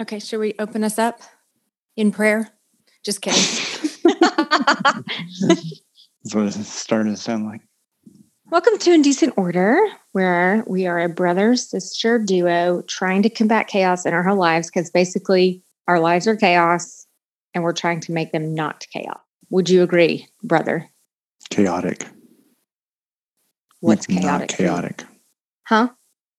Okay, should we open us up in prayer? Just kidding. That's what it's starting to sound like. Welcome to Indecent Order, where we are a brother sister duo trying to combat chaos in our whole lives because basically our lives are chaos and we're trying to make them not chaos. Would you agree, brother? Chaotic. What's Make them chaotic? Not chaotic. Huh?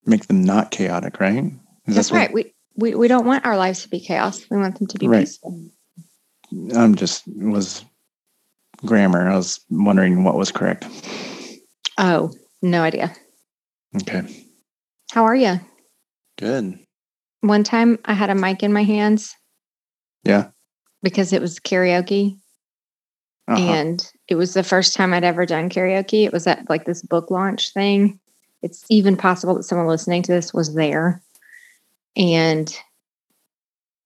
Make them not chaotic, right? Is That's what- right. We, we we don't want our lives to be chaos. We want them to be Right. peaceful. I'm just was grammar. I was wondering what was correct. Oh, no idea. Okay. How are you? Good. One time I had a mic in my hands Yeah. because it was karaoke Uh-huh. and it was the first time I'd ever done karaoke. It was at like this book launch thing. It's even possible that someone listening to this was there. And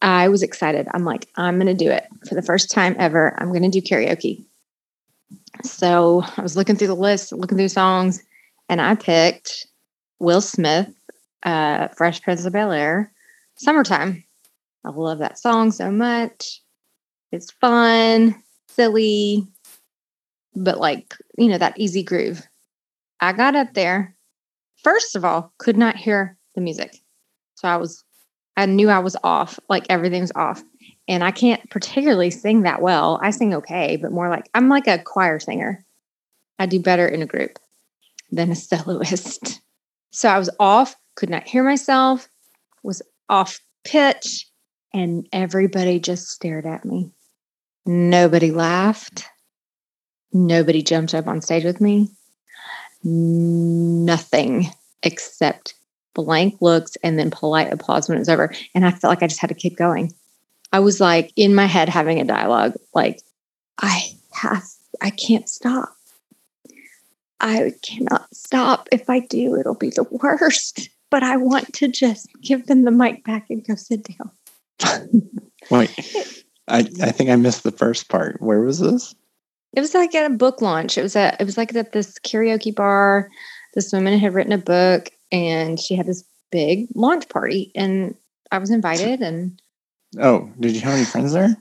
I was excited. I'm like, I'm going to do it for the first time ever. I'm going to do karaoke. So I was looking through the list, looking through songs, and I picked Will Smith, uh, Fresh Prince of Bel Air, Summertime. I love that song so much. It's fun, silly, but like, you know, that easy groove. I got up there. First of all, could not hear the music. So I was, I knew I was off, like everything's off. And I can't particularly sing that well. I sing okay, but more like I'm like a choir singer. I do better in a group than a soloist. So I was off, could not hear myself, was off pitch, and everybody just stared at me. Nobody laughed. Nobody jumped up on stage with me. Nothing except blank looks and then polite applause when it was over. And I felt like I just had to keep going. I was like in my head having a dialogue, like, I have, I can't stop. I cannot stop. If I do, it'll be the worst. But I want to just give them the mic back and go sit down. Wait. I, I think I missed the first part. Where was this? It was like at a book launch. It was a it was like at this karaoke bar. This woman had written a book and she had this big launch party and I was invited and Oh, did you have any friends there?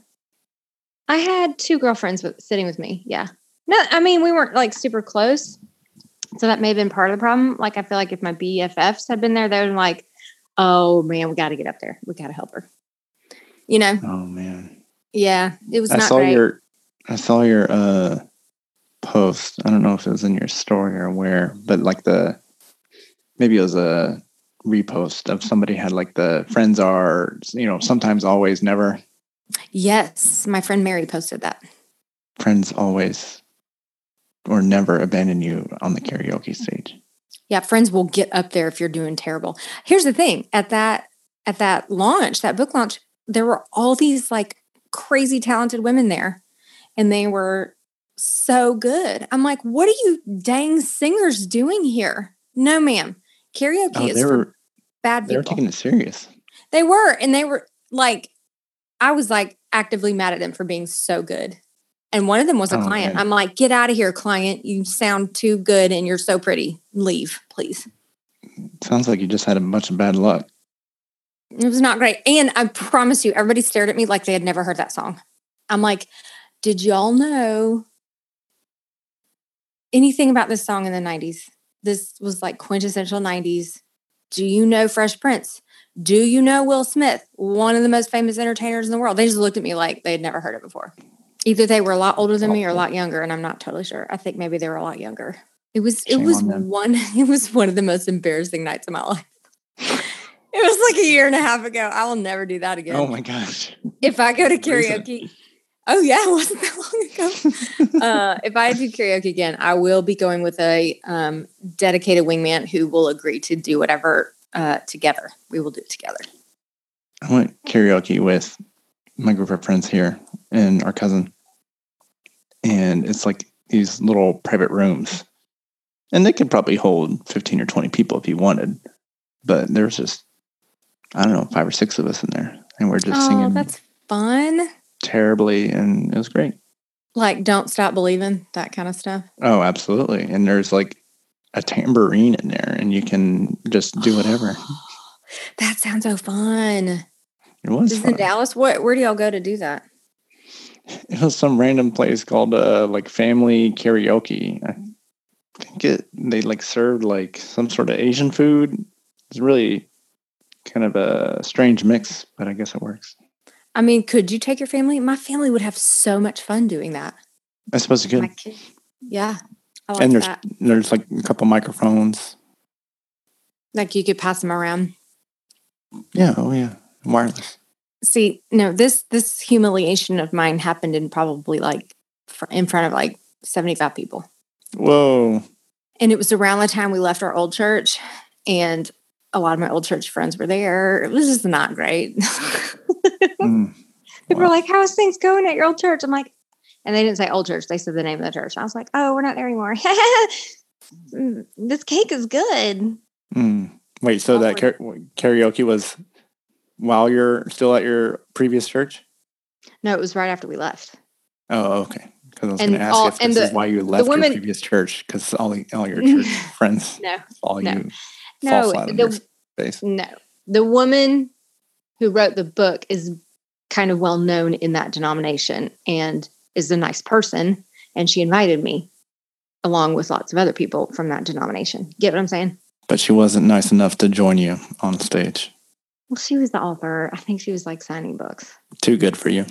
I had two girlfriends with, sitting with me. Yeah. No, I mean we weren't like super close. So that may have been part of the problem. Like I feel like if my BFFs had been there, they would have been like, oh man, we gotta get up there. We gotta help her. You know? Oh man. Yeah. It was I saw great. your I saw your uh post. I don't know if it was in your story or where, but like the maybe it was a repost of somebody had like the friends are, you know, sometimes always never yes. My friend Mary posted that. friends always or never abandon you on the karaoke stage. Yeah, friends will get up there if you're doing terrible. Here's the thing, at that at that launch, that book launch, there were all these like crazy talented women there and they were so good. I'm like, what are you dang singers doing here? No, ma'am. Karaoke Oh, is they for were bad they were taking it serious. they were, and they were like, I was like actively mad at them for being so good. And one of them was a Oh, client. I'm like, get out of here, client. You sound too good and you're so pretty. Leave, please. Sounds like you just had a bunch of bad luck. It was not great. And I promise you, everybody stared at me like they had never heard that song. I'm like, did y'all know anything about this song in the 90s? This was like quintessential 90s. Do you know Fresh Prince? Do you know Will Smith, one of the most famous entertainers in the world? They just looked at me like they had never heard it before. Either they were a lot older than me or a lot younger, and I'm not totally sure. I think maybe they were a lot younger. It was it was on one it was one of the most embarrassing nights of my life. It was like a year and a half ago. I will never do that again. Oh my gosh. if I go to karaoke, oh yeah, it wasn't that long ago. uh, if I do karaoke again, I will be going with a um, dedicated wingman who will agree to do whatever uh, together. We will do it together. I went karaoke with my group of friends here and our cousin. And it's like these little private rooms. And they could probably hold 15 or 20 people if you wanted. But there's just, I don't know, five or six of us in there. And we're just oh, singing that's fun. Terribly. And it was great. Like, don't stop believing that kind of stuff. Oh, absolutely. And there's like a tambourine in there and you can just do whatever. That sounds so fun. It was This fun. in Dallas. What? Where do y'all go to do that? It was some random place called uh like family karaoke. I think it they like served like some sort of Asian food. It's really kind of a strange mix, but I guess it works. I mean, could you take your family? My family would have so much fun doing that. I suppose you could. kid. Yeah. I like and there's that. there's like a couple microphones. Like you could pass them around. Yeah, oh yeah. Wireless. See, no, this this humiliation of mine happened in probably like fr- in front of like 75 people. Whoa. And it was around the time we left our old church and a lot of my old church friends were there. It was just not great. Mm. People were Wow. like, How's things going at your old church? I'm like, and they didn't say old church, they said the name of the church. I was like, Oh, we're not there anymore. Mm, this cake is good. Mm. Wait, so that kar- karaoke was while you're still at your previous church? No, it was right after we left. Oh, okay. Because I was going to ask all- if this is why you left women- your previous church because all all your church friends No, all no. you no, the, face. no. The woman who wrote the book is kind of well known in that denomination and is a nice person. And she invited me along with lots of other people from that denomination. Get what I'm saying? But she wasn't nice enough to join you on stage. Well, she was the author. I think she was like signing books. Too good for you.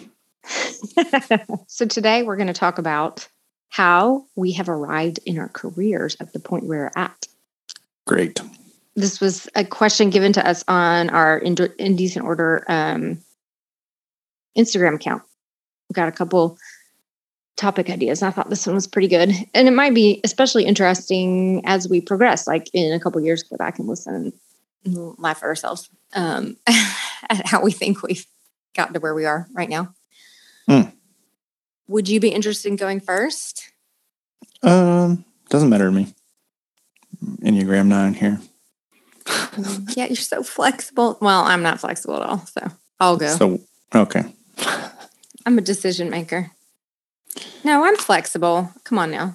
so today we're going to talk about how we have arrived in our careers at the point we're at. Great. This was a question given to us on our Ind- Indecent Order um, Instagram account. We got a couple topic ideas. I thought this one was pretty good. And it might be especially interesting as we progress, like in a couple years, go back and listen and laugh at ourselves um, at how we think we've gotten to where we are right now. Hmm. Would you be interested in going first? Um, doesn't matter to me. Enneagram nine here. yeah, you're so flexible. Well, I'm not flexible at all. So I'll go. So okay. I'm a decision maker. No, I'm flexible. Come on now.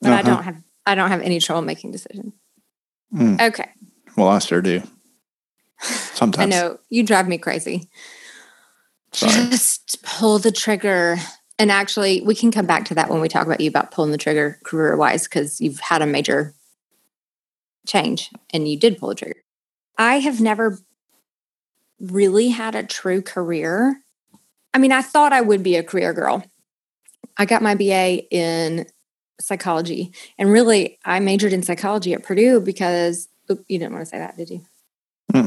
But I Uh-huh. don't have I don't have any trouble making decisions. Mm. Okay. Well, I sure do. Sometimes I know you drive me crazy. Sorry. Just pull the trigger. And actually, we can come back to that when we talk about you about pulling the trigger career wise, because you've had a major change and you did pull the trigger. I have never really had a true career. I mean, I thought I would be a career girl. I got my BA in psychology, and really, I majored in psychology at Purdue because oop, you didn't want to say that, did you? I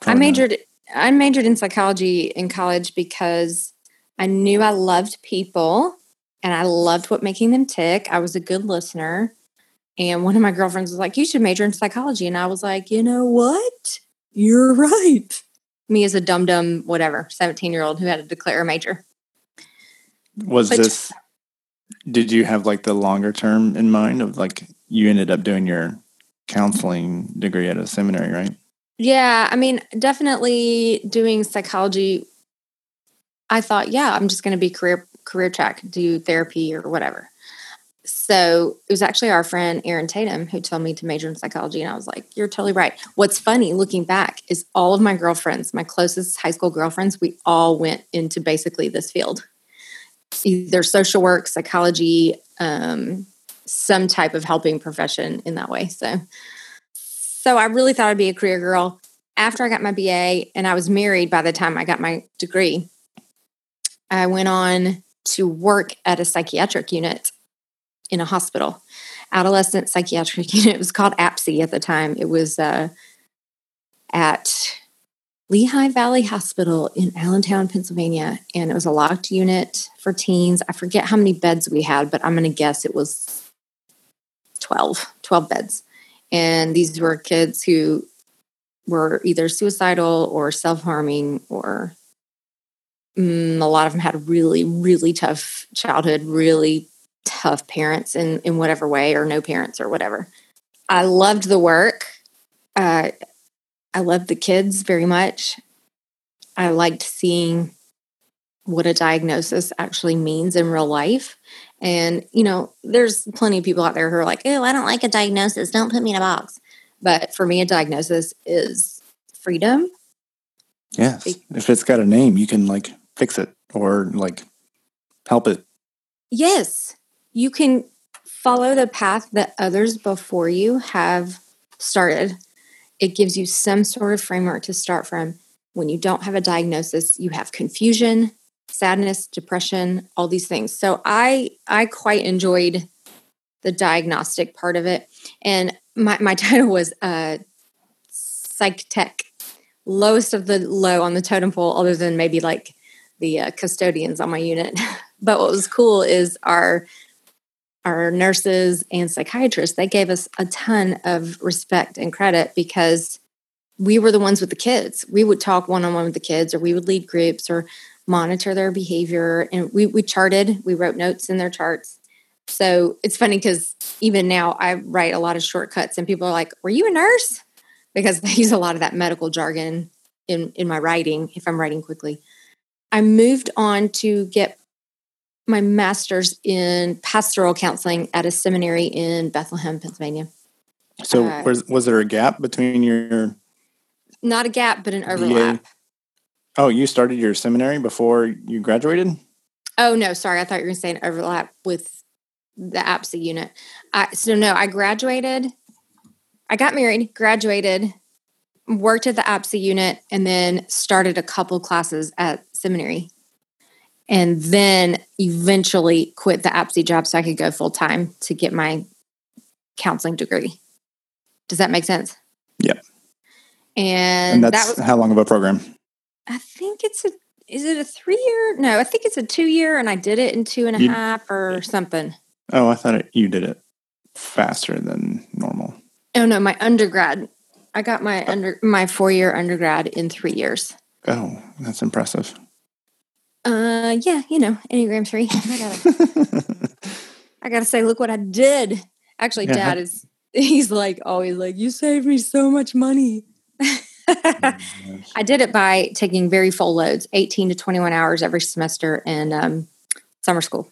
Probably not. majored I majored in psychology in college because I knew I loved people and I loved what making them tick. I was a good listener. And one of my girlfriends was like, You should major in psychology. And I was like, You know what? You're right. Me as a dum dum, whatever, 17 year old who had to declare a major. Was But- this? Did you have like the longer term in mind of like you ended up doing your counseling degree at a seminary, right? Yeah, I mean, definitely doing psychology. I thought, yeah, I'm just going to be career career track, do therapy or whatever. So it was actually our friend Aaron Tatum who told me to major in psychology, and I was like, "You're totally right." What's funny looking back is all of my girlfriends, my closest high school girlfriends, we all went into basically this field, either social work, psychology, um, some type of helping profession in that way. So so I really thought I'd be a career girl. After I got my BA and I was married by the time I got my degree, I went on to work at a psychiatric unit in a hospital, adolescent psychiatric unit. It was called APSI at the time. It was uh, at Lehigh Valley Hospital in Allentown, Pennsylvania. And it was a locked unit for teens. I forget how many beds we had, but I'm going to guess it was 12, 12 beds. And these were kids who were either suicidal or self harming, or mm, a lot of them had really, really tough childhood, really tough parents in, in whatever way, or no parents or whatever. I loved the work. Uh, I loved the kids very much. I liked seeing what a diagnosis actually means in real life. And, you know, there's plenty of people out there who are like, oh, I don't like a diagnosis. Don't put me in a box. But for me, a diagnosis is freedom Yes. If it's got a name, you can like fix it or like help it. Yes. You can follow the path that others before you have started. It gives you some sort of framework to start from. When you don't have a diagnosis, you have confusion, sadness, depression, all these things. So I I quite enjoyed the diagnostic part of it. And my, my title was uh psych tech lowest of the low on the totem pole, other than maybe like the uh, custodians on my unit. but what was cool is our our nurses and psychiatrists they gave us a ton of respect and credit because we were the ones with the kids. We would talk one on one with the kids, or we would lead groups, or monitor their behavior, and we we charted. We wrote notes in their charts. So it's funny because even now I write a lot of shortcuts, and people are like, "Were you a nurse?" because I use a lot of that medical jargon in in my writing if I'm writing quickly. I moved on to get my master's in pastoral counseling at a seminary in Bethlehem, Pennsylvania. So uh, was was there a gap between your not a gap but an overlap. Oh, you started your seminary before you graduated? Oh no, sorry. I thought you were going to say an overlap with the APSE unit. I, so no, I graduated I got married, graduated, worked at the APSE unit, and then started a couple classes at seminary. And then eventually quit the APSE job so I could go full time to get my counseling degree. Does that make sense? Yep. And, and that's that was, how long of a program? I think it's a is it a three year? No, I think it's a two year, and I did it in two and a you, half or something. Oh, I thought it, you did it faster than normal. Oh no, my undergrad. I got my oh. under my four year undergrad in three years. Oh, that's impressive. Uh, yeah, you know, Enneagram three. I gotta, I gotta say, look what I did. Actually, yeah. Dad is he's like always like, you saved me so much money. I did it by taking very full loads, eighteen to twenty one hours every semester in um, summer school.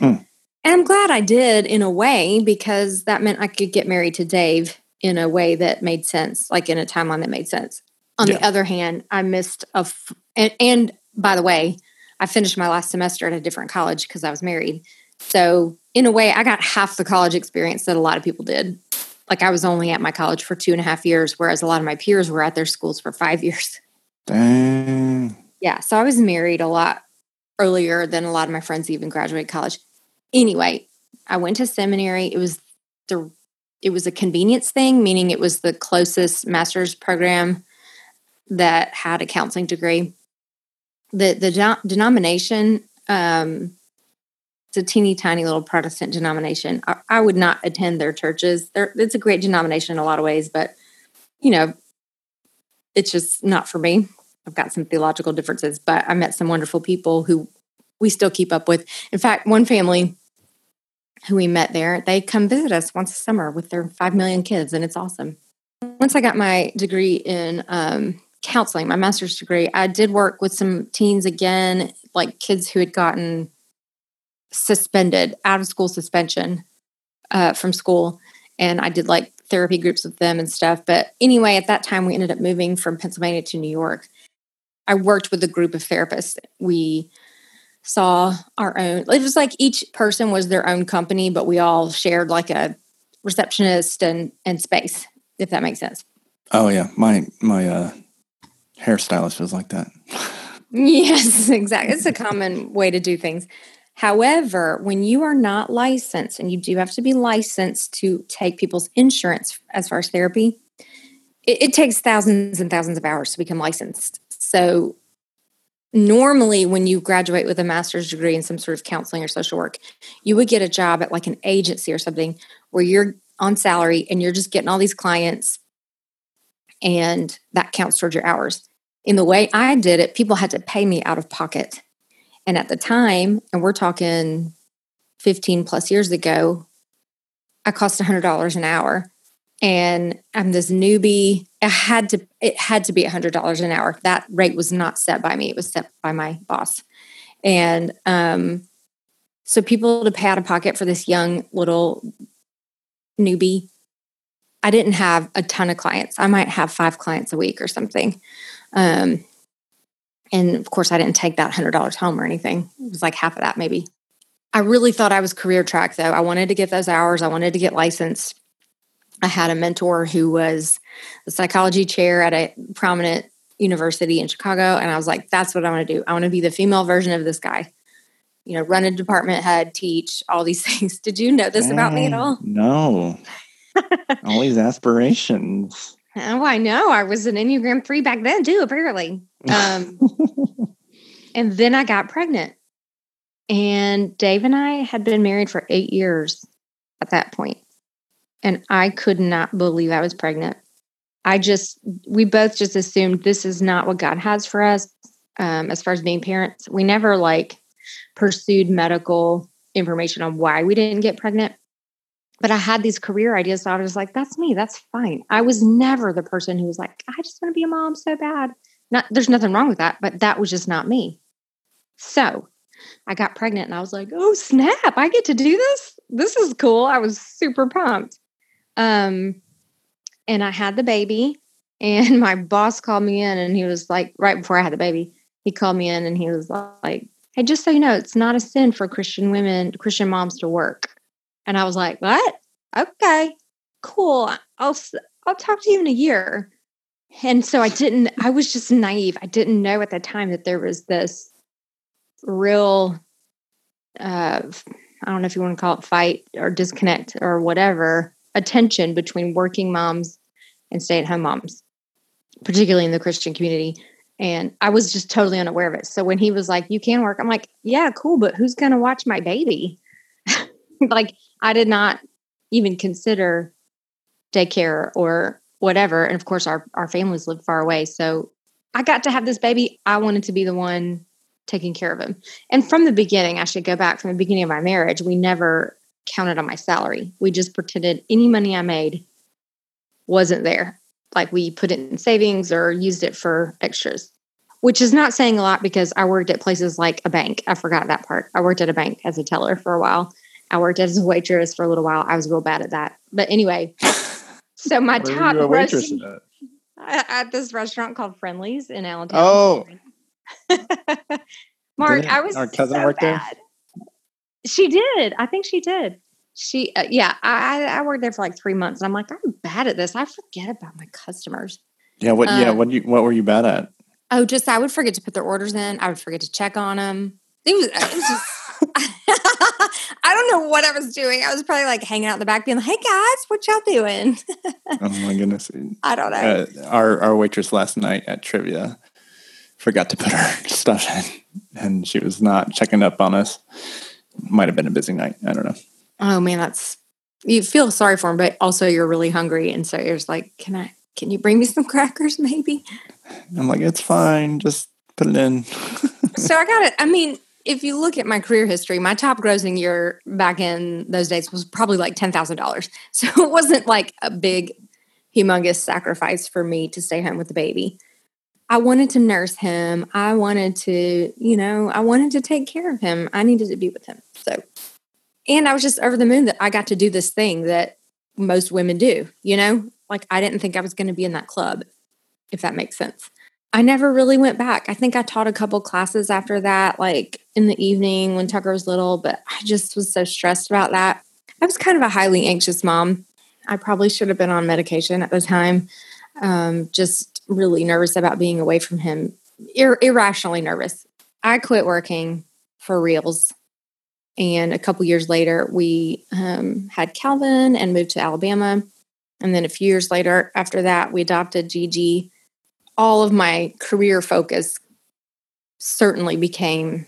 Mm. And I'm glad I did in a way because that meant I could get married to Dave in a way that made sense, like in a timeline that made sense. On yeah. the other hand, I missed a, f- and, and by the way, I finished my last semester at a different college because I was married. So, in a way, I got half the college experience that a lot of people did. Like, I was only at my college for two and a half years, whereas a lot of my peers were at their schools for five years. Dang. Yeah. So, I was married a lot earlier than a lot of my friends even graduated college anyway, I went to seminary. It was the it was a convenience thing, meaning it was the closest master's program that had a counseling degree. The the de- denomination, um, it's a teeny tiny little Protestant denomination. I, I would not attend their churches. They're, it's a great denomination in a lot of ways, but you know, it's just not for me. I've got some theological differences, but I met some wonderful people who we still keep up with. In fact, one family who we met there, they come visit us once a summer with their 5 million kids, and it's awesome. Once I got my degree in um, counseling, my master's degree, I did work with some teens again, like kids who had gotten suspended, out of school suspension uh, from school. And I did like therapy groups with them and stuff. But anyway, at that time, we ended up moving from Pennsylvania to New York. I worked with a group of therapists. We saw our own. It was like each person was their own company, but we all shared like a receptionist and and space, if that makes sense. Oh yeah, my my uh, hairstylist was like that. yes, exactly. It's a common way to do things. However, when you are not licensed, and you do have to be licensed to take people's insurance as far as therapy, it, it takes thousands and thousands of hours to become licensed. So normally when you graduate with a master's degree in some sort of counseling or social work you would get a job at like an agency or something where you're on salary and you're just getting all these clients and that counts towards your hours in the way i did it people had to pay me out of pocket and at the time and we're talking 15 plus years ago i cost $100 an hour and I'm this newbie. It had to it had to be a hundred dollars an hour. That rate was not set by me; it was set by my boss. And um, so people to pay out of pocket for this young little newbie. I didn't have a ton of clients. I might have five clients a week or something. Um, and of course, I didn't take that $100 home or anything. It was like half of that, maybe. I really thought I was career track, though. I wanted to get those hours, I wanted to get licensed. I had a mentor who was the psychology chair at a prominent university in Chicago. And I was like, that's what I want to do. I want to be the female version of this guy. You know, run a department head, teach, all these things. Did you know this about me at all? No. all these aspirations. Oh, I know. I was an Enneagram three back then too, apparently. Um, and then I got pregnant. And Dave and I had been married for eight years at that point. And I could not believe I was pregnant. I just, we both just assumed this is not what God has for us um, as far as being parents. We never like pursued medical information on why we didn't get pregnant. But I had these career ideas. So I was like, that's me. That's fine. I was never the person who was like, I just want to be a mom so bad. Not, there's nothing wrong with that, but that was just not me. So I got pregnant and I was like, oh, snap. I get to do this. This is cool. I was super pumped. Um, and I had the baby, and my boss called me in, and he was like, right before I had the baby, he called me in, and he was like, "Hey, just so you know, it's not a sin for Christian women, Christian moms to work." And I was like, "What? Okay, cool. I'll I'll talk to you in a year." And so I didn't. I was just naive. I didn't know at the time that there was this real. Uh, I don't know if you want to call it fight or disconnect or whatever a tension between working moms and stay at home moms, particularly in the Christian community. And I was just totally unaware of it. So when he was like, You can work, I'm like, Yeah, cool, but who's going to watch my baby? like, I did not even consider daycare or whatever. And of course, our, our families live far away. So I got to have this baby. I wanted to be the one taking care of him. And from the beginning, I should go back from the beginning of my marriage, we never counted on my salary. We just pretended any money I made wasn't there. Like we put it in savings or used it for extras, which is not saying a lot because I worked at places like a bank. I forgot that part. I worked at a bank as a teller for a while. I worked as a waitress for a little while. I was real bad at that. But anyway, so my top waitress at? at this restaurant called Friendly's in Allentown. Oh, Mark, I was our cousin so worked bad. there. She did. I think she did. She, uh, yeah, I, I worked there for like three months, and I'm like, I'm bad at this. I forget about my customers. Yeah. What? Um, yeah. What? You? What were you bad at? Oh, just I would forget to put their orders in. I would forget to check on them. It was, it was just. I don't know what I was doing. I was probably like hanging out in the back, being like, "Hey guys, what y'all doing?" oh my goodness! I don't know. Uh, our our waitress last night at trivia forgot to put her stuff in, and she was not checking up on us might have been a busy night. I don't know. Oh man, that's you feel sorry for him, but also you're really hungry, and so you're just like, can I? Can you bring me some crackers, maybe? I'm like, it's fine. Just put it in. so I got it. I mean, if you look at my career history, my top grossing year back in those days was probably like ten thousand dollars. So it wasn't like a big, humongous sacrifice for me to stay home with the baby. I wanted to nurse him. I wanted to, you know, I wanted to take care of him. I needed to be with him. So, and I was just over the moon that I got to do this thing that most women do, you know? Like I didn't think I was going to be in that club, if that makes sense. I never really went back. I think I taught a couple classes after that, like in the evening when Tucker was little, but I just was so stressed about that. I was kind of a highly anxious mom. I probably should have been on medication at the time. Um, just really nervous about being away from him, ir- irrationally nervous. I quit working for reals. And a couple years later, we um, had Calvin and moved to Alabama. And then a few years later, after that, we adopted Gigi. All of my career focus certainly became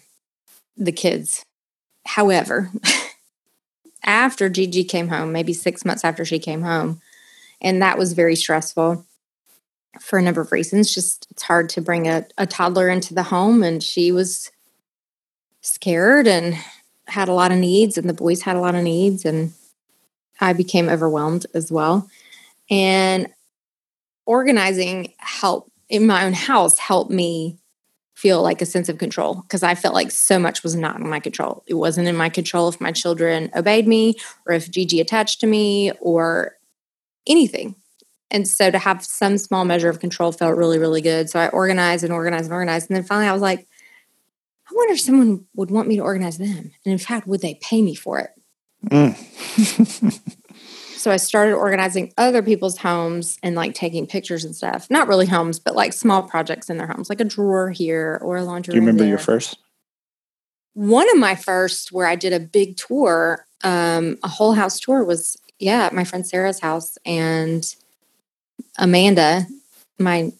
the kids. However, after Gigi came home, maybe six months after she came home, and that was very stressful for a number of reasons. Just it's hard to bring a, a toddler into the home, and she was scared and had a lot of needs, and the boys had a lot of needs, and I became overwhelmed as well. And organizing help in my own house helped me feel like a sense of control because I felt like so much was not in my control. It wasn't in my control if my children obeyed me or if Gigi attached to me or anything And so to have some small measure of control felt really, really good. So I organized and organized and organized. And then finally I was like, I wonder if someone would want me to organize them. And in fact, would they pay me for it? Mm. so I started organizing other people's homes and like taking pictures and stuff. Not really homes, but like small projects in their homes, like a drawer here or a laundry. Do you remember there. your first? One of my first, where I did a big tour, um, a whole house tour, was yeah, at my friend Sarah's house, and Amanda, my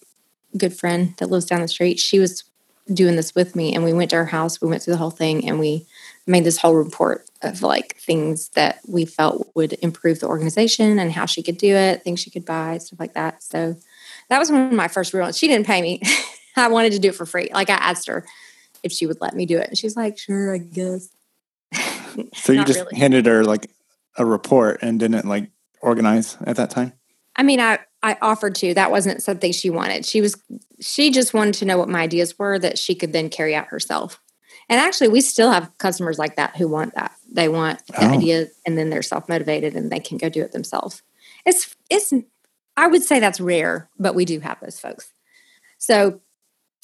good friend that lives down the street, she was doing this with me and we went to her house we went through the whole thing and we made this whole report of like things that we felt would improve the organization and how she could do it things she could buy stuff like that so that was one of my first real ones. she didn't pay me i wanted to do it for free like i asked her if she would let me do it and she's like sure i guess so you just really. handed her like a report and didn't like organize at that time i mean i I offered to. That wasn't something she wanted. She was she just wanted to know what my ideas were that she could then carry out herself. And actually, we still have customers like that who want that. They want the oh. idea and then they're self-motivated and they can go do it themselves. It's it's I would say that's rare, but we do have those folks. So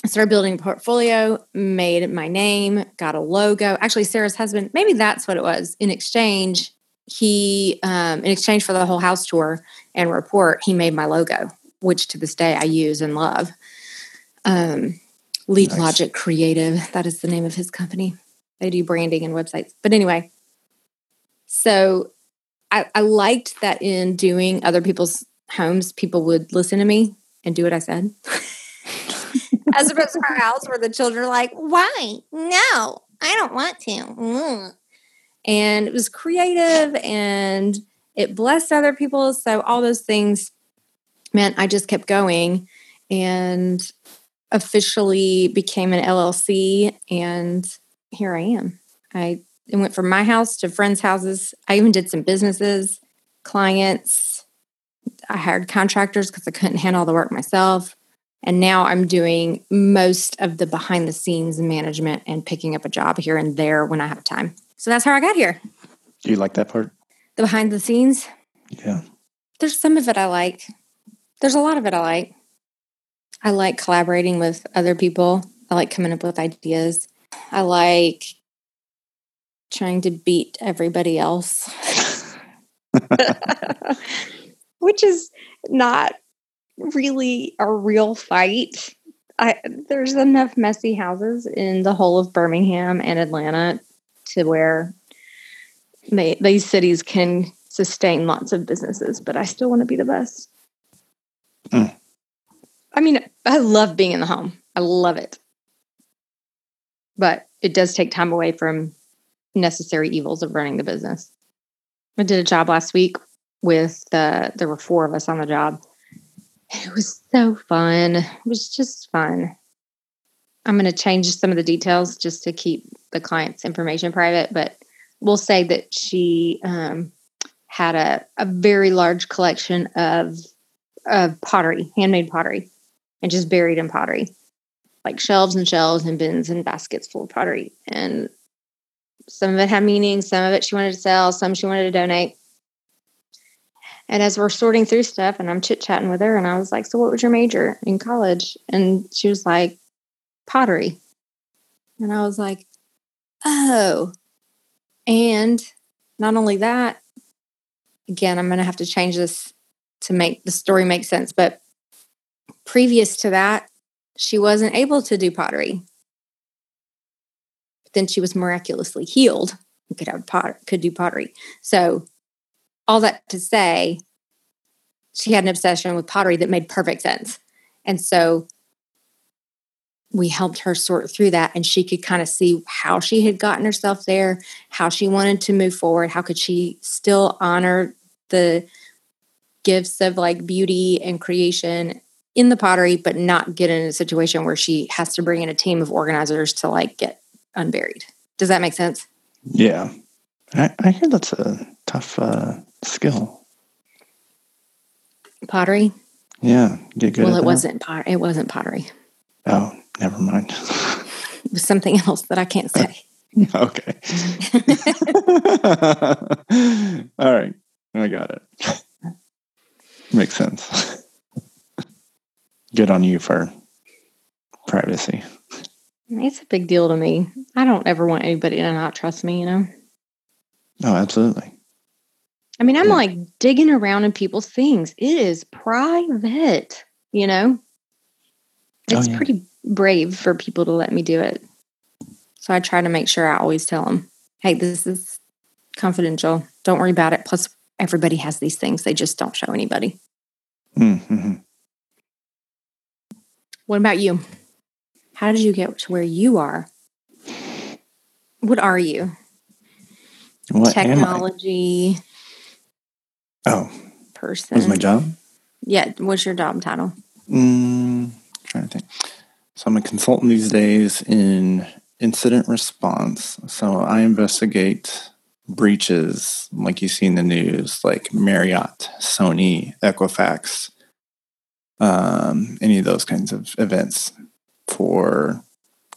I started building a portfolio, made my name, got a logo. Actually, Sarah's husband, maybe that's what it was. In exchange, he um, in exchange for the whole house tour and report he made my logo which to this day i use and love um, lead nice. logic creative. That is the name of his company. They do branding and websites. But anyway so I, I liked that in doing other people's homes people would listen to me and do what i said. As opposed to our house where the children are like why? No i don't want to. Mm. And it was creative and it blessed other people. So all those things meant I just kept going. And officially became an LLC. And here I am. I went from my house to friends' houses. I even did some businesses, clients. I hired contractors because I couldn't handle all the work myself. And now I'm doing most of the behind the scenes management and picking up a job here and there when I have time. So that's how I got here. Do you like that part? The behind the scenes? Yeah. There's some of it I like. There's a lot of it I like. I like collaborating with other people. I like coming up with ideas. I like trying to beat everybody else. Which is not really a real fight. I, there's enough messy houses in the whole of Birmingham and Atlanta to where they, these cities can sustain lots of businesses, but I still want to be the best. Mm. I mean, I love being in the home. I love it. But it does take time away from necessary evils of running the business. I did a job last week with the there were four of us on the job. It was so fun. It was just fun. I'm going to change some of the details just to keep the client's information private, but we'll say that she um, had a, a very large collection of of pottery, handmade pottery, and just buried in pottery, like shelves and shelves and bins and baskets full of pottery. And some of it had meaning, some of it she wanted to sell, some she wanted to donate. And as we're sorting through stuff, and I'm chit chatting with her, and I was like, "So, what was your major in college?" And she was like, "Pottery." And I was like, "Oh." And not only that, again, I'm going to have to change this to make the story make sense. But previous to that, she wasn't able to do pottery. But then she was miraculously healed and could have pot- could do pottery. So all that to say, she had an obsession with pottery that made perfect sense. And so we helped her sort through that and she could kind of see how she had gotten herself there, how she wanted to move forward, how could she still honor the gifts of like beauty and creation in the pottery, but not get in a situation where she has to bring in a team of organizers to like get unburied. Does that make sense? Yeah. I, I hear that's a tough uh, skill. Pottery? Yeah. Get good well, it wasn't pot it wasn't pottery. Oh, never mind. it was something else that I can't say. okay. All right. I got it. Makes sense. Good on you for privacy. It's a big deal to me. I don't ever want anybody to not trust me, you know? Oh, absolutely. I mean, I'm Yeah. like digging around in people's things. It is private, you know? Oh, It's yeah. pretty brave for people to let me do it. So I try to make sure I always tell them, hey, this is confidential. Don't worry about it. Plus, everybody has these things, they just don't show anybody. Mm-hmm. What about you? How did you get to where you are? What are you? What? Technology Oh, person. what's my job? Yeah. What's your job title? Mm, trying to think. So I'm a consultant these days in incident response. So I investigate breaches like you see in the news, like Marriott, Sony, Equifax, um, any of those kinds of events for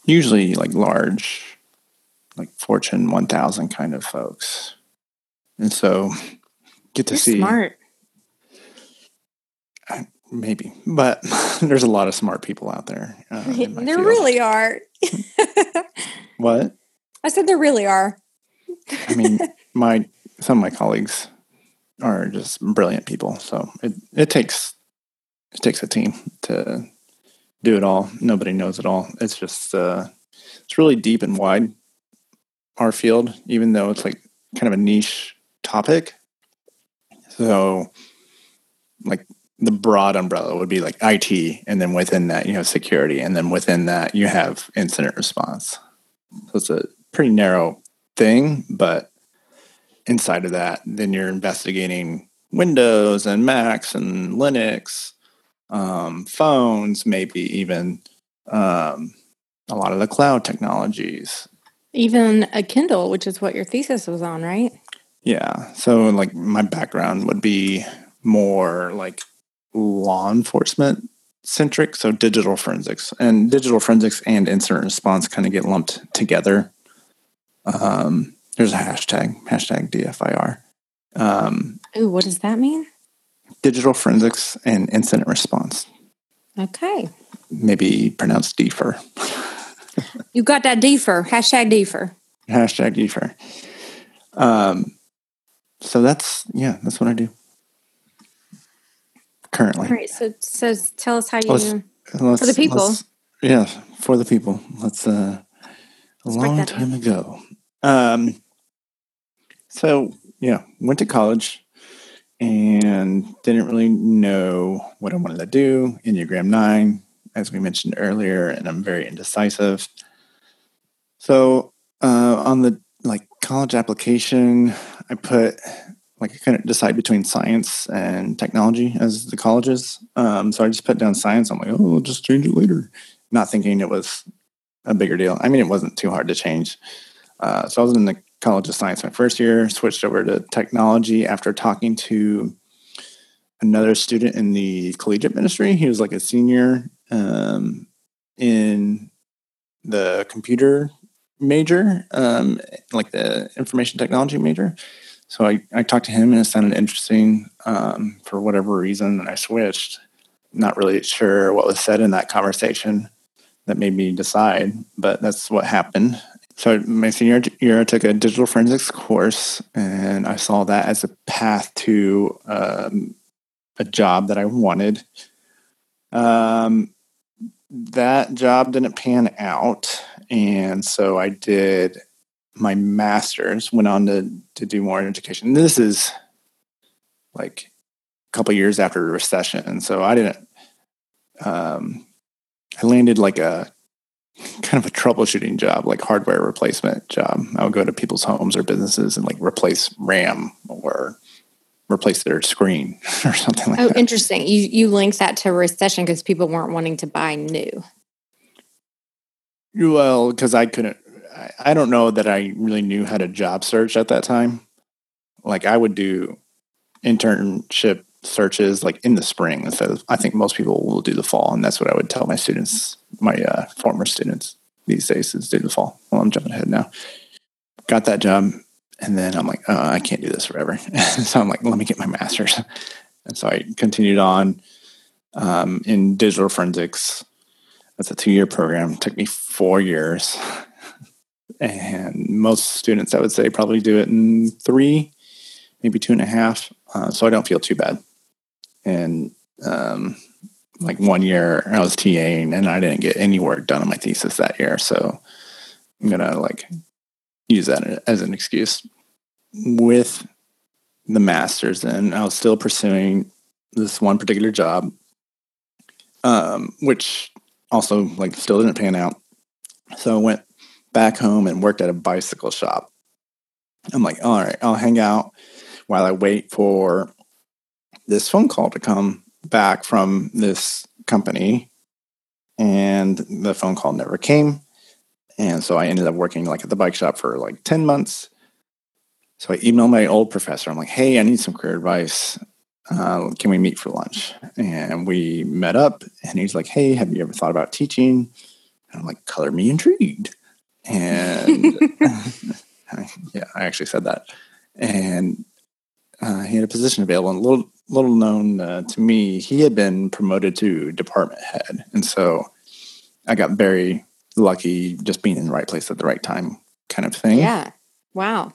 usually like large, like Fortune 1000 kind of folks. And so get to You're see smart. maybe, but there's a lot of smart people out there. Uh, there field. really are. What? I said there really are. I mean, my some of my colleagues are just brilliant people. So it, it takes it takes a team to do it all. Nobody knows it all. It's just uh, it's really deep and wide. Our field, even though it's like kind of a niche topic. So, like the broad umbrella would be like IT, and then within that you have security, and then within that you have incident response. So it's a pretty narrow thing, but inside of that, then you're investigating Windows and Macs and Linux, um, phones, maybe even um, a lot of the cloud technologies. Even a Kindle, which is what your thesis was on, right? Yeah. So, like, my background would be more like law enforcement centric. So, digital forensics and digital forensics and incident response kind of get lumped together. Um, there's a hashtag, hashtag DFIR. Um, Ooh, what does that mean? Digital forensics and incident response, Okay. maybe pronounced DFIR. You got that defer. Hashtag defer. Hashtag DFIR. Um, so that's yeah, that's what I do currently. All right. So, so tell us how you. Let's- Let's- For the people. Yeah, for the people. Let's uh a Let's long time ago. Um so yeah, went to college and didn't really know what I wanted to do. Enneagram nine, as we mentioned earlier, and I'm very indecisive. So uh on the like college application, I put like I couldn't decide between science and technology as the colleges. Um, so I just put down science. I'm like, oh, I'll just change it later, not thinking it was a bigger deal. I mean, it wasn't too hard to change. Uh, so I was in the College of Science my first year, switched over to technology after talking to another student in the collegiate ministry. He was like a senior um, in the computer major, um, like the information technology major. So I, I talked to him and it sounded interesting um, for whatever reason, and I switched. Not really sure what was said in that conversation that made me decide, but that's what happened. So my senior year, I took a digital forensics course, and I saw that as a path to um, a job that I wanted. Um, that job didn't pan out, and so I did my master's. Went on to to do more education. This is like a couple years after the recession, and so I didn't. Um, I landed like a kind of a troubleshooting job, like hardware replacement job. I would go to people's homes or businesses and like replace RAM or replace their screen or something like Oh, that. Oh, interesting. You you linked that to recession because people weren't wanting to buy new. Well, because I couldn't, I, I don't know that I really knew how to job search at that time. Like I would do internship searches like in the spring instead of, I think most people will do the fall. And that's what I would tell my students, my uh, former students these days is do the fall. Well, I'm jumping ahead now. Got that job. And then I'm like, oh, I can't do this forever. so I'm like, let me get my master's. And so I continued on um, in digital forensics. That's a two year program. It took me four years. and most students, I would say, probably do it in three, maybe two and a half. Uh, so I don't feel too bad. And um, like one year, I was TAing and I didn't get any work done on my thesis that year. So I'm going to like use that as an excuse. With the master's, and I was still pursuing this one particular job, um, which also like still didn't pan out. So I went back home and worked at a bicycle shop. I'm like, all right, I'll hang out while I wait for this phone call to come back from this company. And the phone call never came. And so I ended up working like at the bike shop for like 10 months. So I emailed my old professor. I'm like, hey, I need some career advice. Uh, can we meet for lunch? And we met up, and he's like, hey, have you ever thought about teaching? And I'm like, color me intrigued. And yeah, I actually said that. And uh, he had a position available. And a little, little known uh, to me, he had been promoted to department head. And so I got very lucky just being in the right place at the right time kind of thing. Yeah. Wow.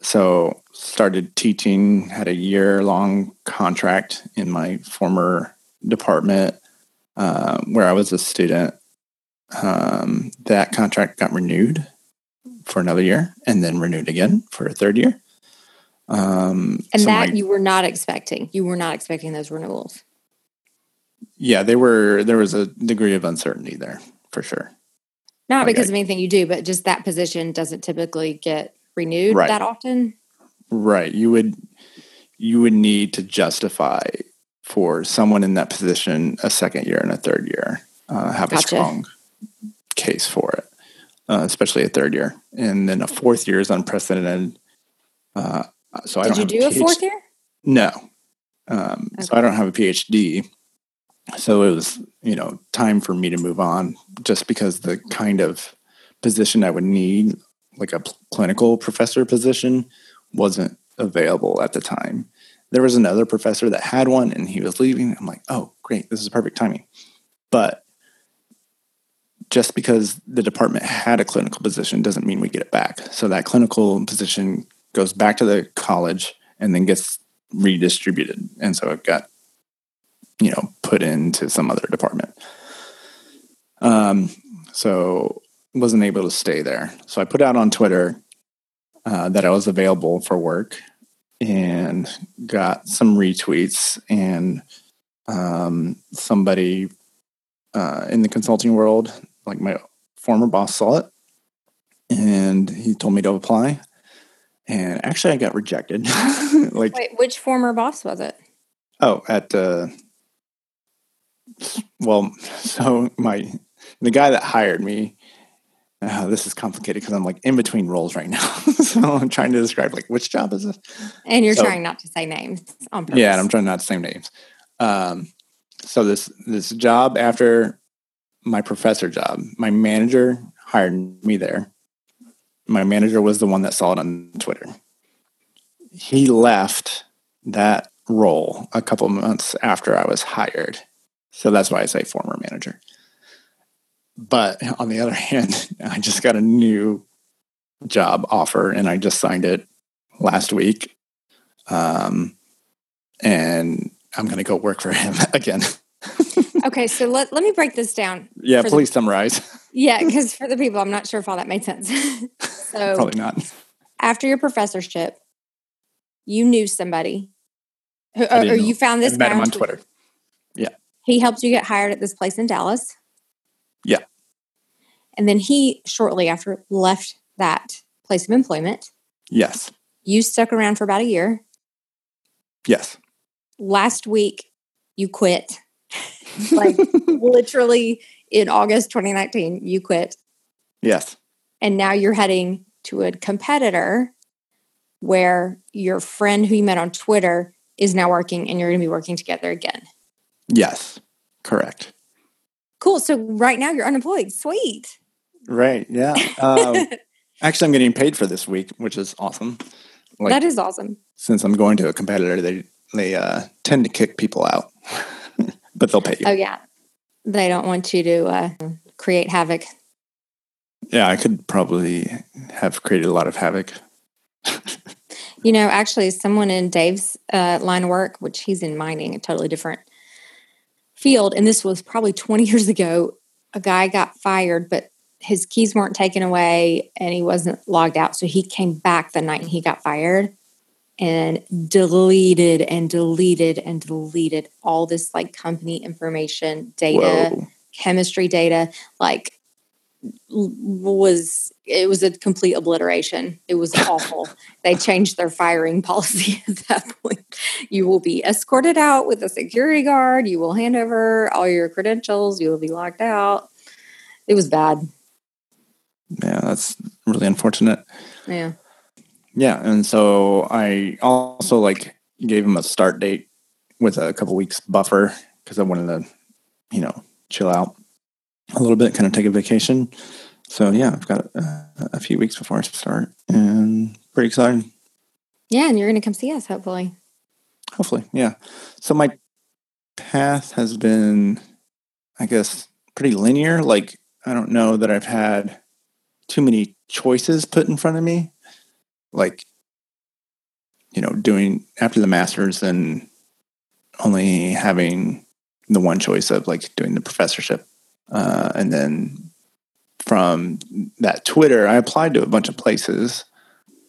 So started teaching, had a year long contract in my former department uh, where I was a student. Um, that contract got renewed for another year and then renewed again for a third year. Um, and that you were not expecting. You were not expecting those renewals. Yeah, they were. There was a degree of uncertainty there for sure. Not because of anything you do, but just that position doesn't typically get renewed right. that often. Right. You would you would need to justify for someone in that position a second year and a third year. Uh, have gotcha. a strong case for it, uh, especially a third year, and then a fourth year is unprecedented. Uh, so Did I don't. Did you do a, a fourth year? No. Um, okay. So I don't have a PhD so it was you know time for me to move on just because the kind of position i would need like a clinical professor position wasn't available at the time there was another professor that had one and he was leaving i'm like oh great this is perfect timing but just because the department had a clinical position doesn't mean we get it back so that clinical position goes back to the college and then gets redistributed. And so it got you know put into some other department. Um so wasn't able to stay there. So i put out on twitter uh, that i was available for work and got some retweets and um, somebody uh, in the consulting world like my former boss saw it and he told me to apply and actually i got rejected like Wait, which former boss was it oh at uh, well, so my the guy that hired me. Uh, this is complicated because I'm like in between roles right now, so I'm trying to describe like which job is it. And you're so, trying not to say names on purpose. Yeah, and I'm trying not to say names. Um, so this this job after my professor job, my manager hired me there. My manager was the one that saw it on Twitter. He left that role a couple months after I was hired so that's why I say former manager. But on the other hand, I just got a new job offer and I just signed it last week. Um, and I'm going to go work for him again. okay, so let, let me break this down. Yeah, please the, summarize. Yeah, because for the people, I'm not sure if all that made sense. So probably not. After your professorship, you knew somebody, or, or you found this I met him on Twitter. Yeah. He helped you get hired at this place in Dallas. Yeah. And then he shortly after left that place of employment. Yes. You stuck around for about a year. Yes. Last week, you quit. like literally in August 2019, you quit. Yes. And now you're heading to a competitor where your friend who you met on Twitter is now working and you're going to be working together again. Yes, correct. Cool. So right now you're unemployed. Sweet. Right. Yeah. Um, actually, I'm getting paid for this week, which is awesome. Like, that is awesome. Since I'm going to a competitor, they they uh, tend to kick people out, but they'll pay you. Oh yeah, they don't want you to uh, create havoc. Yeah, I could probably have created a lot of havoc. you know, actually, someone in Dave's uh, line of work, which he's in mining, a totally different field, and this was probably 20 years ago. A guy got fired, but his keys weren't taken away and he wasn't logged out. So he came back the night he got fired and deleted and deleted and deleted all this like company information, data, Whoa. chemistry data, like was it was a complete obliteration. It was awful. they changed their firing policy at that point. You will be escorted out with a security guard. You will hand over all your credentials. You will be locked out. It was bad. Yeah, that's really unfortunate. Yeah. Yeah, and so I also like gave him a start date with a couple weeks buffer because I wanted to, you know, chill out a little bit, kind of take a vacation. So yeah, I've got a, a few weeks before I start, and pretty excited. Yeah, and you're going to come see us, hopefully. Hopefully, yeah. So my path has been, I guess, pretty linear. Like I don't know that I've had too many choices put in front of me like you know doing after the masters and only having the one choice of like doing the professorship uh, and then from that twitter i applied to a bunch of places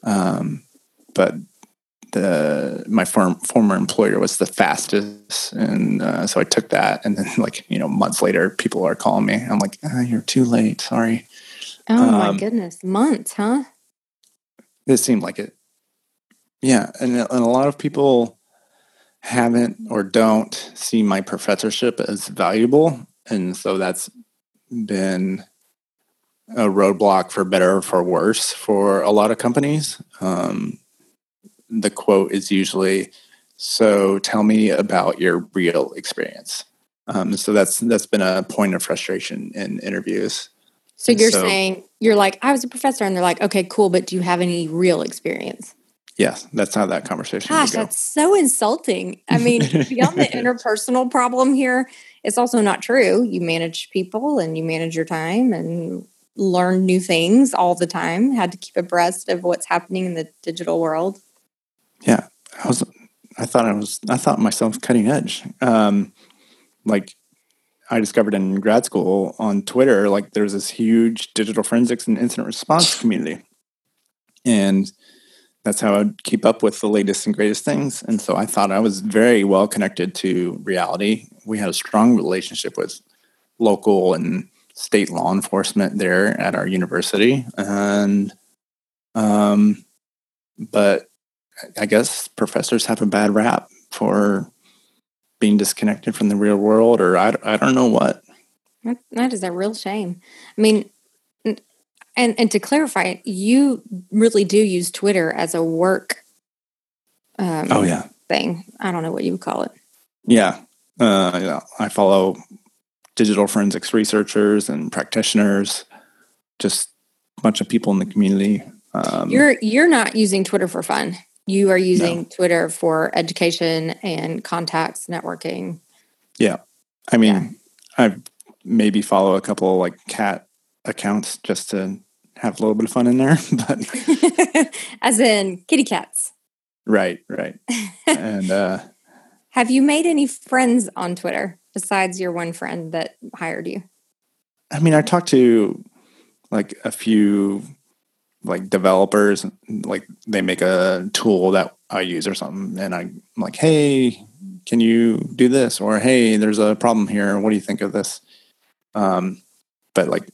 um, but the my form, former employer was the fastest. And uh, so i took that. And then like you know months later people are calling me. I'm like ah, you're too late. Sorry. Oh um, my goodness. Months huh? it seemed like it. Yeah, and, and a lot of people haven't or don't see my professorship as valuable, and so that's been a roadblock for better or for worse for a lot of companies. Um, the quote is usually, "So tell me about your real experience." Um, so that's that's been a point of frustration in interviews. So you're so, saying you're like, I was a professor, and they're like, okay, cool, but do you have any real experience? Yes, that's how that conversation. Gosh, that's so insulting. I mean, beyond the interpersonal problem here, it's also not true. You manage people and you manage your time and learn new things all the time. Had to keep abreast of what's happening in the digital world. Yeah, I was. I thought I was. I thought myself cutting edge. Um, like I discovered in grad school on Twitter, like there's this huge digital forensics and incident response community. And that's how I'd keep up with the latest and greatest things. And so I thought I was very well connected to reality. We had a strong relationship with local and state law enforcement there at our university. And, um, but I guess professors have a bad rap for being disconnected from the real world or I, I don't know what. That, is a real shame. I mean, and and to clarify, you really do use Twitter as a work. Um, oh yeah, thing. I don't know what you would call it. Yeah, uh, yeah. I follow digital forensics researchers and practitioners, just a bunch of people in the community. Um, you're you're not using Twitter for fun. You are using no. Twitter for education and contacts, networking. Yeah. I mean, yeah. I maybe follow a couple like cat accounts just to have a little bit of fun in there, but as in kitty cats. Right, right. and uh have you made any friends on Twitter besides your one friend that hired you? I mean, I talked to like a few like developers like they make a tool that I use or something and I'm like, hey, can you do this? Or hey, there's a problem here. What do you think of this? Um, but like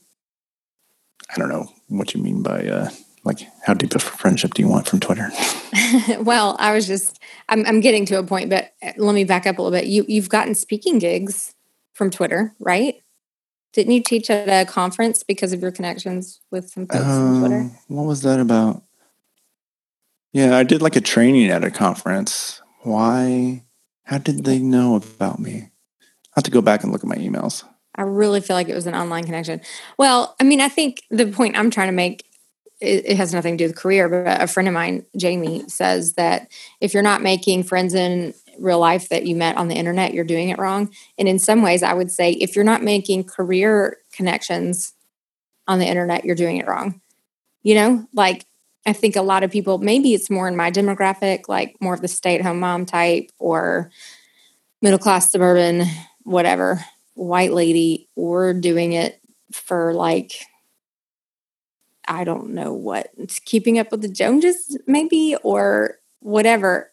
I don't know what you mean by uh like how deep of a friendship do you want from Twitter? well, I was just I'm I'm getting to a point, but uh, let me back up a little bit. You you've gotten speaking gigs from Twitter, right? Didn't you teach at a conference because of your connections with some folks on Twitter? Um, what was that about? Yeah, I did like a training at a conference. Why? How did they know about me? I have to go back and look at my emails. I really feel like it was an online connection. Well, I mean, I think the point I'm trying to make it, it has nothing to do with career, but a friend of mine, Jamie, says that if you're not making friends in real life that you met on the internet, you're doing it wrong. And in some ways, I would say if you're not making career connections on the internet, you're doing it wrong. You know, like I think a lot of people, maybe it's more in my demographic, like more of the stay at home mom type or middle class suburban, whatever, white lady, we're doing it for like, I don't know what, keeping up with the Joneses, maybe, or whatever,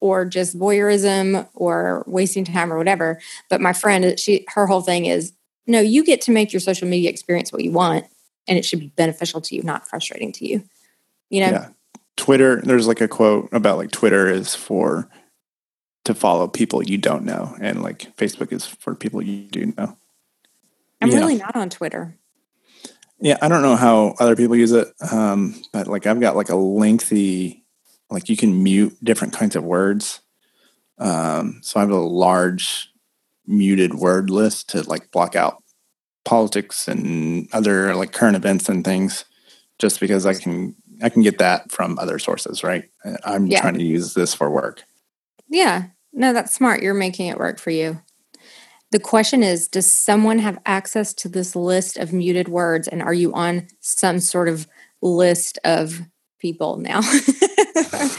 or just voyeurism or wasting time or whatever. But my friend, she, her whole thing is, no, you get to make your social media experience what you want, and it should be beneficial to you, not frustrating to you. You know? Yeah. Twitter, there's like a quote about like Twitter is for to follow people you don't know, and like Facebook is for people you do know. I'm Yeah. really not on Twitter. Yeah, I don't know how other people use it, um, but like I've got like a lengthy, like you can mute different kinds of words. Um, so I have a large muted word list to like block out politics and other like current events and things, just because I can I can get that from other sources, right? Uh, I'm Yeah. trying to use this for work. Yeah. No, that's smart. You're making it work for you. The question is Does someone have access to this list of muted words? And are you on some sort of list of people now?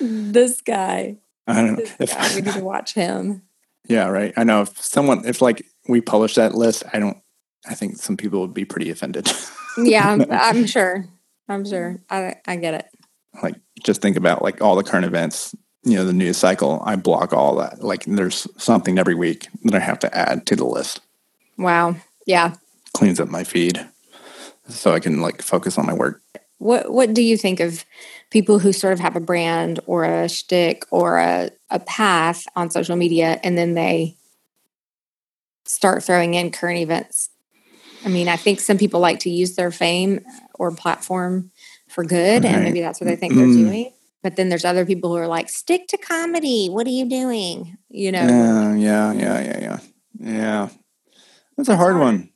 this guy. I don't know This guy. We need to watch him. yeah, right. I know if someone if like we publish that list, I don't. I think some people would be pretty offended. Yeah, I'm, I'm sure. I'm sure. I, I get it. like just think about like all the current events you know the news cycle i block all that like there's something every week that i have to add to the list Wow. Yeah. cleans up my feed so i can like focus on my work What What do you think of people who sort of have a brand or a shtick or a, a path on social media, and then they start throwing in current events? I mean, I think some people like to use their fame or platform for good, and maybe that's what they think they're Mm. doing. But then there's other people who are like, "Stick to comedy. What are you doing?" You know? yeah yeah yeah yeah yeah yeah that's a hard hard. one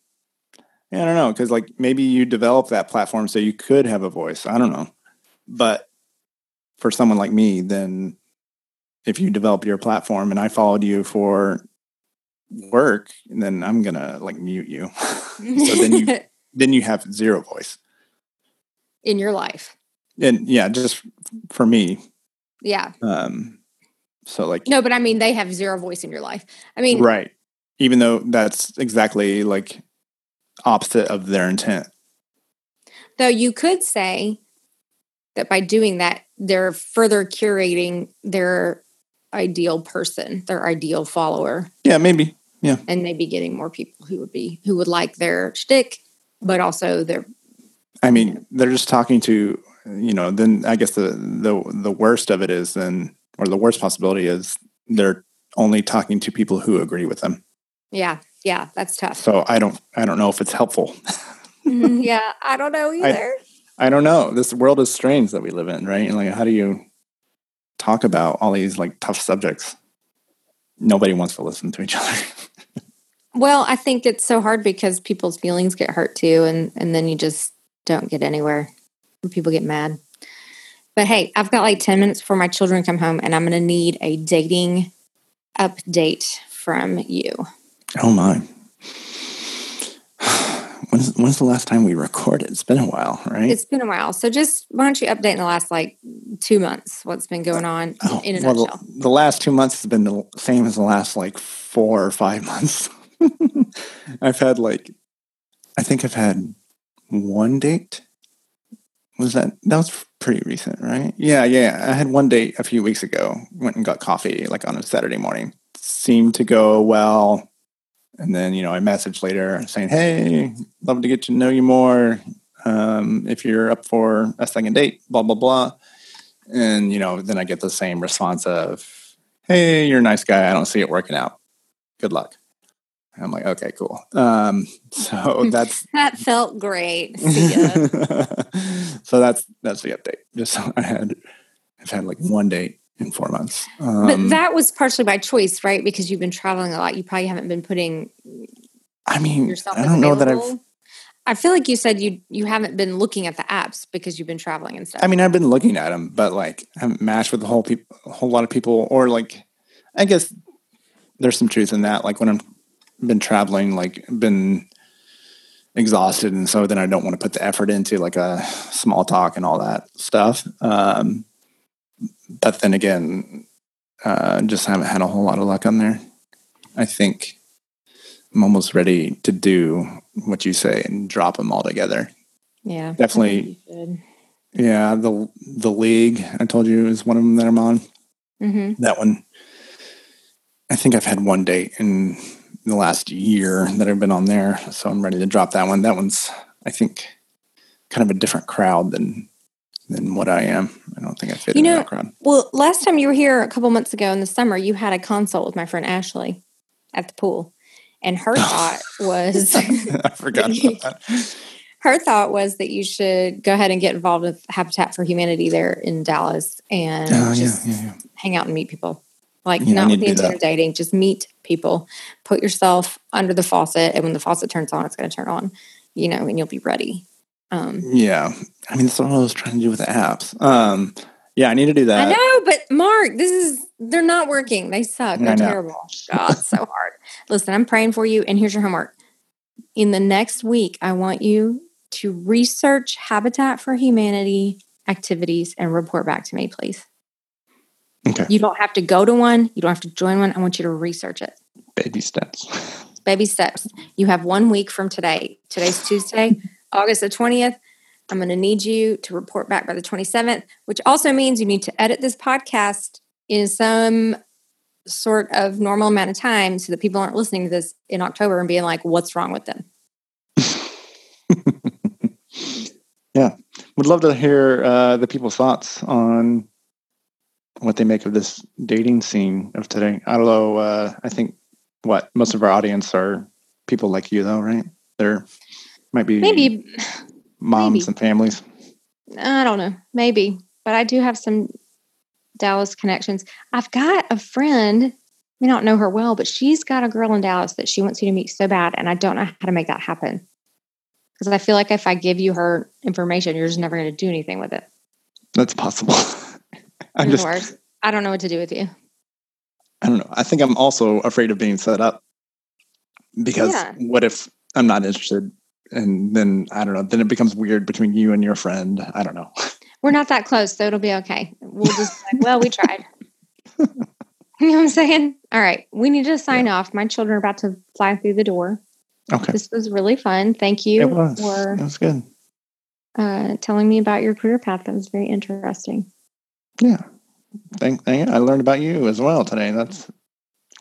yeah i don't know because like maybe you develop that platform so you could have a voice i don't know but for someone like me then if you develop your platform and i followed you for work then i'm gonna like mute you so then you then you have zero voice in your life, and yeah just for me yeah. um so like No, but I mean, they have zero voice in your life. I mean, right even though that's exactly like opposite of their intent Though you could say that by doing that, they're further curating their ideal person, their ideal follower, yeah maybe Yeah. and maybe getting more people who would be who would like their shtick, but also their i mean they're just talking to you know then i guess the the the worst of it is then or the worst possibility is they're only talking to people who agree with them yeah, yeah, that's tough. so i don't i don't know if it's helpful Mhm, yeah, I don't know either. I don't know. This world is strange that we live in, right? And like, how do you talk about all these like tough subjects? Nobody wants to listen to each other. well, I think it's so hard because people's feelings get hurt too, and and then you just don't get anywhere. People get mad. But hey, I've got like ten minutes before my children come home, and I'm going to need a dating update from you. oh my. When's, when's the last time we recorded? It's been a while, right? It's been a while. So just why don't you update in the last like two months what's been going on Oh, in a well, nutshell? the, the last two months has been the same as the last like four or five months. I've had like, I think I've had one date. Was that that was pretty recent, right? Yeah, yeah. I had one date a few weeks ago. Went and got coffee like on a Saturday morning. Seemed to go well. And then, you know, I messaged later saying, Hey, love to get to know you more. Um, if you're up for a second date, blah, blah, blah. And, you know, then I get the same response of, Hey, you're a nice guy. I don't see it working out. Good luck. And I'm like, okay, cool. Um, so that's That felt great. So that's that's the update. Just so I had I've had like one date in four months. Um, but that was partially by choice, right? Because you've been traveling a lot. You probably haven't been putting I mean, yourself I don't know that I've. I feel like you said you you haven't been looking at the apps because you've been traveling and stuff. I mean, I've been looking at them, but like I haven't matched with a whole people, a whole lot of people, or like I guess there's some truth in that. Like when I'm been traveling, like been exhausted, and so then I don't want to put the effort into like a small talk and all that stuff. Um, but then again, uh, just haven't had a whole lot of luck on there. I think I'm almost ready to do what you say and drop them all together. Yeah, definitely. Yeah, the the league I told you is one of them that I'm on. Mm-hmm. That one, I think I've had one date in the last year that I've been on there, so I'm ready to drop that one. That one's, I think, kind of a different crowd than than what I am. I don't think I fit you know, in that crowd. Well, last time you were here a couple months ago in the summer, you had a consult with my friend Ashley at the pool, and her oh. thought was I forgot about that. Her thought was that you should go ahead and get involved with Habitat for Humanity there in Dallas and oh, just yeah, yeah, yeah. hang out and meet people. Like not with the intent of dating, just meet people. Put yourself under the faucet, and when the faucet turns on, it's going to turn on. You know, and you'll be ready. Um, yeah, I mean that's what I was trying to do with the apps. Um, yeah, I need to do that. I know, but Mark, this is they're not working. They suck. They're terrible. God, so hard. Listen, I'm praying for you, and here's your homework. In the next week, I want you to research Habitat for Humanity activities and report back to me, please. Okay. You don't have to go to one. You don't have to join one. I want you to research it. Baby steps. Baby steps. You have one week from today. Today's Tuesday, August the 20th. I'm going to need you to report back by the 27th, which also means you need to edit this podcast in some sort of normal amount of time so that people aren't listening to this in October and being like, what's wrong with them? yeah. Would love to hear uh, the people's thoughts on what they make of this dating scene of today. I don't know. Uh, I think what most of our audience are people like you, though, right? There might be maybe moms maybe. and families. I don't know, maybe, but I do have some Dallas connections. I've got a friend. I don't know her well, but she's got a girl in Dallas that she wants you to meet so bad, and I don't know how to make that happen because I feel like if I give you her information, you're just never going to do anything with it. That's possible. I'm just, words. I don't know what to do with you. I don't know. I think I'm also afraid of being set up because yeah. what if I'm not interested? And then I don't know. Then it becomes weird between you and your friend. I don't know. We're not that close, so it'll be okay. We'll just like, well, we tried. you know what I'm saying? All right. We need to sign yeah. off. My children are about to fly through the door. Okay. This was really fun. Thank you it was. for it was good. Uh, telling me about your career path. That was very interesting. Yeah. Thank, thank I learned about you as well today. That's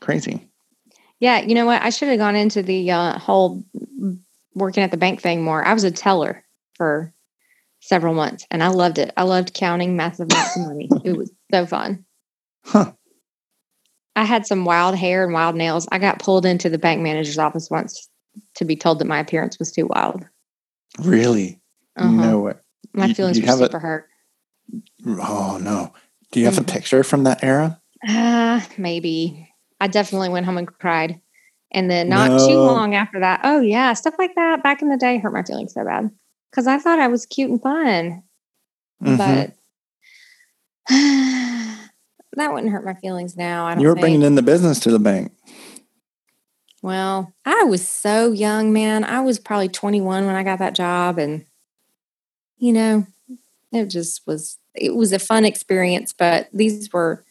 crazy. Yeah, you know what? I should have gone into the uh, whole working at the bank thing more. I was a teller for several months and I loved it. I loved counting massive amounts of money. It was so fun. Huh. I had some wild hair and wild nails. I got pulled into the bank manager's office once to be told that my appearance was too wild. Really? Uh-huh. No way. My feelings you, you were super a, hurt. Oh no. Do you have a picture from that era? Uh, maybe. I definitely went home and cried. And then not no. too long after that, oh yeah, stuff like that back in the day hurt my feelings so bad. Cause I thought I was cute and fun. Mm-hmm. But that wouldn't hurt my feelings now. I don't You were think. bringing in the business to the bank. Well, I was so young, man. I was probably 21 when I got that job. And, you know, it just was it was a fun experience, but these were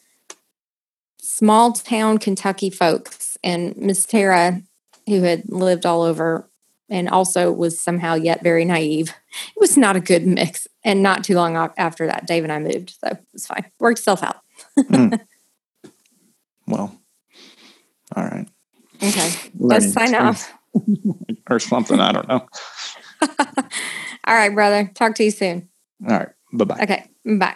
small town Kentucky folks. And Miss Tara, who had lived all over and also was somehow yet very naive, it was not a good mix. And not too long after that, Dave and I moved. So it was fine. Worked itself out. mm. Well, all right. Okay. Let's sign off. or something. I don't know. all right, brother. Talk to you soon. All right. Bye bye. Okay. Bye.